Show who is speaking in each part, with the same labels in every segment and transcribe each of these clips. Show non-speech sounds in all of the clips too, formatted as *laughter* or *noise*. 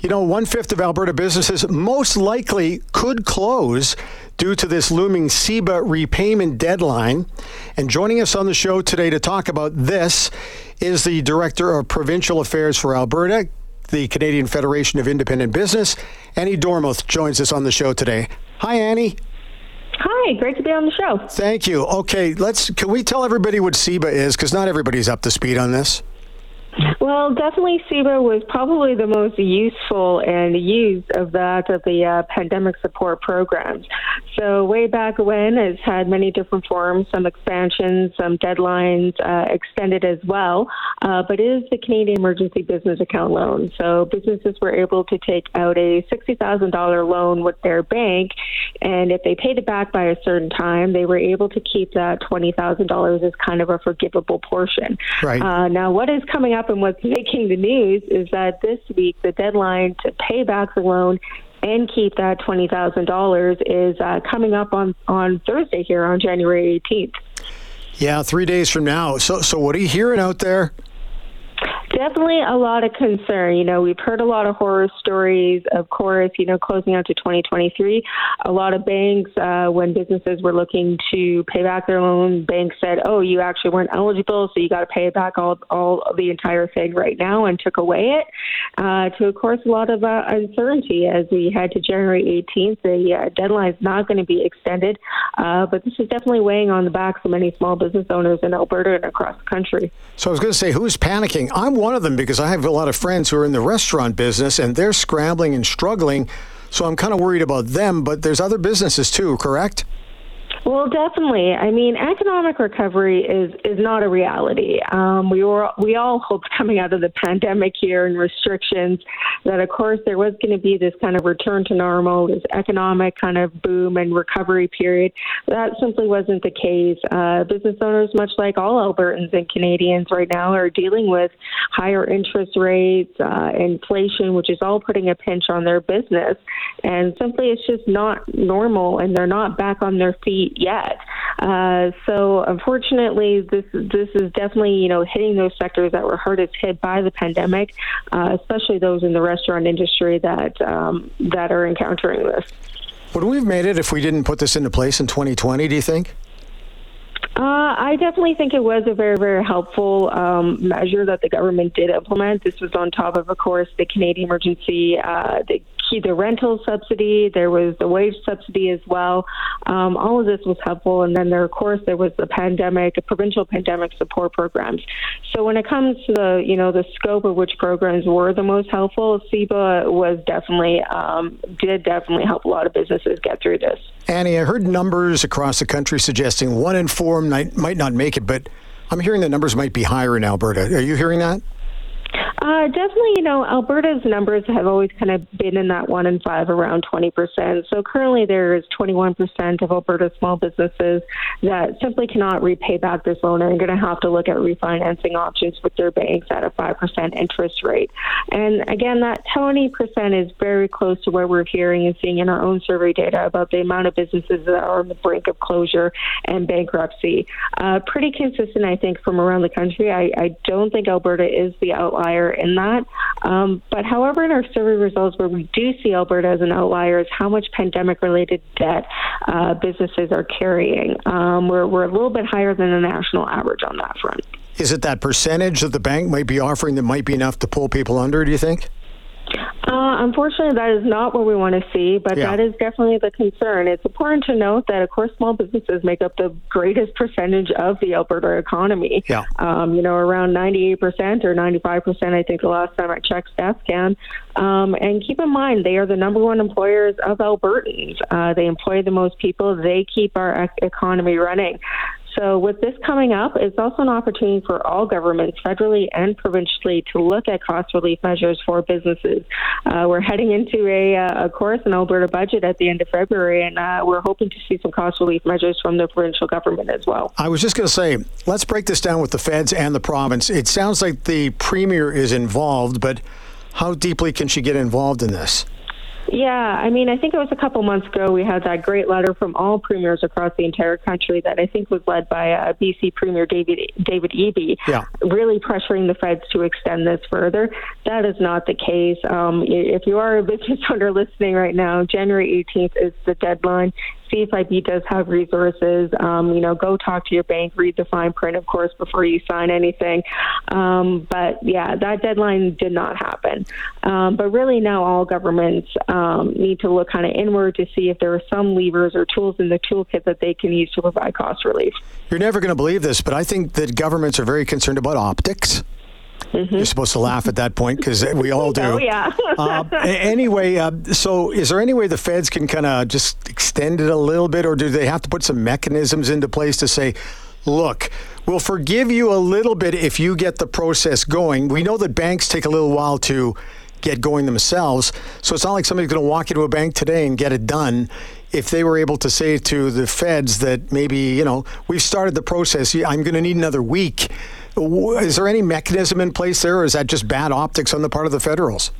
Speaker 1: You know, one fifth of Alberta businesses most likely could close due to this looming CEBA repayment deadline. And joining us on the show today to talk about this is the Director of Provincial Affairs for Alberta, the Canadian Federation of Independent Business. Annie Dormuth joins us on the show today. Hi, Annie.
Speaker 2: Hi, great to be on the show.
Speaker 1: Thank you. Okay, let's. Can we tell everybody what CEBA is? Because not everybody's up to speed on this.
Speaker 2: Well, definitely CEBA was probably the most useful and used of that of the uh, pandemic support programs. So way back when, it's had many different forms, some expansions, some deadlines, uh, extended as well. Uh, but it is the Canadian Emergency Business Account loan. So businesses were able to take out a $60,000 loan with their bank, and if they paid it back by a certain time, they were able to keep that $20,000 as kind of a forgivable portion.
Speaker 1: Right.
Speaker 2: Uh, now, what is coming up and what's making the news is that this week the deadline to pay back the loan and keep that twenty thousand dollars is uh, coming up on on Thursday here on January eighteenth.
Speaker 1: Yeah, three days from now. So, so what are you hearing out there?
Speaker 2: Definitely a lot of concern. You know, we've heard a lot of horror stories, of course, you know, closing out to 2023. A lot of banks, uh, when businesses were looking to pay back their loan, banks said, oh, you actually weren't eligible, so you got to pay it back all, all the entire thing right now and took away it. Uh, to, of course, a lot of uh, uncertainty as we head to January 18th. The uh, deadline is not going to be extended, uh, but this is definitely weighing on the backs of many small business owners in Alberta and across the country.
Speaker 1: So I was going to say, who's panicking? I'm one of them because I have a lot of friends who are in the restaurant business and they're scrambling and struggling. So I'm kind of worried about them, but there's other businesses too, correct?
Speaker 2: Well, definitely. I mean, economic recovery is is not a reality. Um, we were we all hoped *laughs* coming out of the pandemic here and restrictions that, of course, there was going to be this kind of return to normal, this economic kind of boom and recovery period. That simply wasn't the case. Uh, business owners, much like all Albertans and Canadians right now, are dealing with higher interest rates, uh, inflation, which is all putting a pinch on their business, and simply it's just not normal, and they're not back on their feet yet. Uh, so unfortunately, this this is definitely you know hitting those sectors that were hardest hit by the pandemic, uh, especially those in the restaurant industry that um, that are encountering this.
Speaker 1: Would we have made it if we didn't put this into place in 2020? Do you think?
Speaker 2: Uh, I definitely think it was a very, very helpful um, measure that the government did implement. This was on top of, of course, the Canadian emergency, uh, the the rental subsidy, there was the wage subsidy as well. Um, all of this was helpful, and then there, of course, there was the pandemic, the provincial pandemic support programs. So when it comes to the, you know, the scope of which programs were the most helpful, CEBA was definitely um, did definitely help a lot of businesses get through this.
Speaker 1: Annie, I heard numbers across the country suggesting one in four might, might not make it, but I'm hearing the numbers might be higher in Alberta. Are you hearing that?
Speaker 2: Uh, definitely, you know, Alberta's numbers have always kind of been in that one in five, around 20%. So currently there is 21% of Alberta small businesses that simply cannot repay back this loan and are going to have to look at refinancing options with their banks at a 5% interest rate. And again, that 20% is very close to where we're hearing and seeing in our own survey data about the amount of businesses that are on the brink of closure and bankruptcy. Uh, pretty consistent, I think, from around the country. I, I don't think Alberta is the outlier in that. Um, but however, in our survey results, where we do see Alberta as an outlier, is how much pandemic related debt uh, businesses are carrying. Um, we're, we're a little bit higher than the national average on that front.
Speaker 1: Is it that percentage that the bank might be offering that might be enough to pull people under, do you think?
Speaker 2: Uh, unfortunately, that is not what we want to see, but yeah. that is definitely the concern. It's important to note that, of course, small businesses make up the greatest percentage of the Alberta economy.
Speaker 1: Yeah.
Speaker 2: Um, you know, around 98% or 95%, I think the last time I checked StatsCan. Um, and keep in mind, they are the number one employers of Albertans. Uh, they employ the most people. They keep our economy running. So, with this coming up, it's also an opportunity for all governments, federally and provincially, to look at cost relief measures for businesses. Uh, we're heading into a, uh, of course, in Alberta budget at the end of February, and uh, we're hoping to see some cost relief measures from the provincial government as well.
Speaker 1: I was just going to say, let's break this down with the feds and the province. It sounds like the premier is involved, but how deeply can she get involved in this?
Speaker 2: Yeah, I mean, I think it was a couple months ago we had that great letter from all premiers across the entire country that I think was led by uh, BC Premier David David Eby,
Speaker 1: yeah.
Speaker 2: really pressuring the feds to extend this further. That is not the case. Um, if you are a business *laughs* owner listening right now, January 18th is the deadline. CFIB does have resources. Um, you know, go talk to your bank, read the fine print, of course, before you sign anything. Um, but yeah, that deadline did not happen. Um, but really, now all governments um, need to look kind of inward to see if there are some levers or tools in the toolkit that they can use to provide cost relief.
Speaker 1: You're never going to believe this, but I think that governments are very concerned about optics. Mm-hmm. You're supposed to laugh at that point because we all do. *laughs*
Speaker 2: Oh, yeah.
Speaker 1: uh, anyway, uh, so is there any way the feds can kind of just extend it a little bit, or do they have to put some mechanisms into place to say, look, we'll forgive you a little bit if you get the process going? We know that banks take a little while to get going themselves, so it's not like somebody's going to walk into a bank today and get it done if they were able to say to the feds that maybe, you know, we've started the process, I'm going to need another week is there any mechanism in place there, or is that just bad optics on the part of the federals?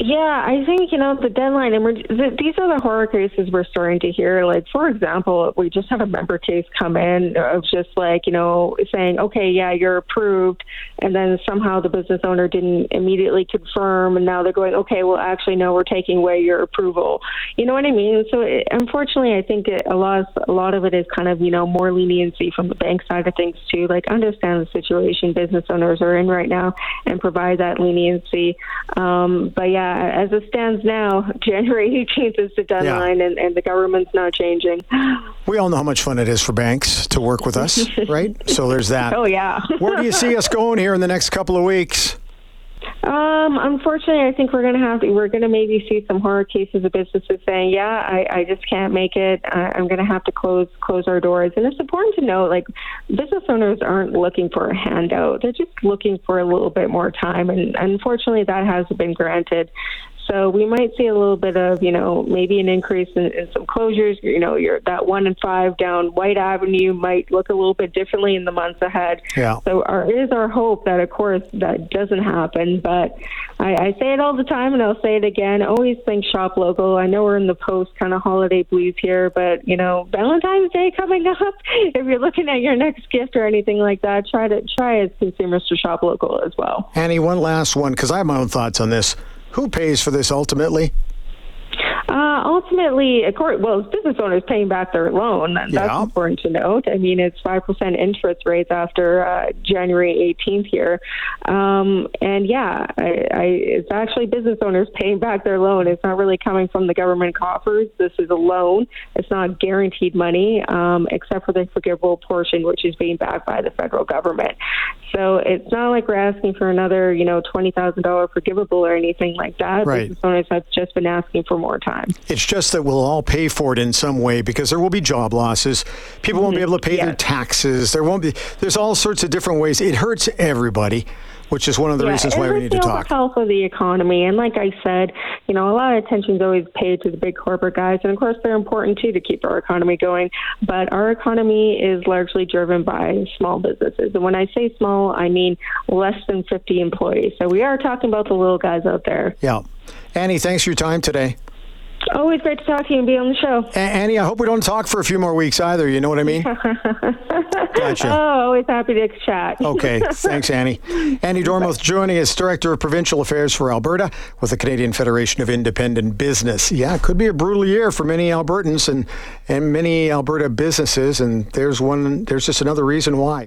Speaker 2: Yeah, I think you know the deadline, and we're, these are the horror cases we're starting to hear. Like, for example, we just had a member case come in of just like you know saying, okay, yeah, you're approved, and then somehow the business owner didn't immediately confirm, and now they're going, okay, well, actually, no, we're taking away your approval. You know what I mean? So, it, unfortunately, I think it, a lot, of, a lot of it is kind of you know more leniency from the bank side of things too. Like, understand the situation business owners are in right now, and provide that leniency. Um, but yeah Uh, as it stands now, January 18th is the deadline, yeah. and, and the government's not changing.
Speaker 1: We all know how much fun it is for banks to work with us, *laughs* right? So there's that.
Speaker 2: Oh, yeah.
Speaker 1: Where do you see us going here in the next couple of weeks?
Speaker 2: Um, unfortunately, I think we're going to have we're going to maybe see some horror cases of businesses saying, "Yeah, I, I just can't make it. I, I'm going to have to close close our doors." And it's important to note, like, business owners aren't looking for a handout; they're just looking for a little bit more time. And unfortunately, that hasn't been granted. So we might see a little bit of, you know, maybe an increase in, in some closures. You know, your that one and five down Whyte Avenue might look a little bit differently in the months ahead.
Speaker 1: Yeah.
Speaker 2: So our is our hope that, of course, that doesn't happen. But I, I say it all the time, and I'll say it again. Always think shop local. I know we're in the post kind of holiday blues here, but you know, Valentine's Day coming *laughs* up. If you're looking at your next gift or anything like that, try to try as consumers to shop local as well.
Speaker 1: Annie, one last one because I have my own thoughts on this. Who pays for this ultimately?
Speaker 2: Uh, ultimately, well, business owners paying back their loan. That's yeah. important to note. I mean, it's five percent interest rates after uh, January 18th here, um, and yeah, I, I, it's actually business owners paying back their loan. It's not really coming from the government coffers. This is a loan. It's not guaranteed money, um, except for the forgivable portion, which is being backed by the federal government. So it's not like we're asking for another, you know, twenty thousand dollar forgivable or anything like that.
Speaker 1: Right.
Speaker 2: Business owners have just been asking for more time.
Speaker 1: It's just that we'll all pay for it in some way because there will be job losses. People mm-hmm. won't be mm-hmm. able to pay yes. their taxes. There won't be. There's all sorts of different ways. It hurts everybody which is one of the
Speaker 2: yeah,
Speaker 1: reasons why we need to talk.
Speaker 2: The health of the economy, and like I said, you know, a lot of attention is always paid to the big corporate guys, and of course they're important too to keep our economy going. But our economy is largely driven by small businesses, and when I say small, I mean less than 50 employees. So we are talking about the little guys out there.
Speaker 1: Yeah, Annie, thanks for your time today.
Speaker 2: Always great to talk to you and be on the show.
Speaker 1: A- Annie, I hope we don't talk for a few more weeks either. You know what I mean? *laughs*
Speaker 2: gotcha. Oh, always happy to chat. *laughs*
Speaker 1: okay. Thanks, Annie. Annie Dormuth joining us, Director of Provincial Affairs for Alberta with the Canadian Federation of Independent Business. Yeah, it could be a brutal year for many Albertans and, and many Alberta businesses. And there's one, there's just another reason why.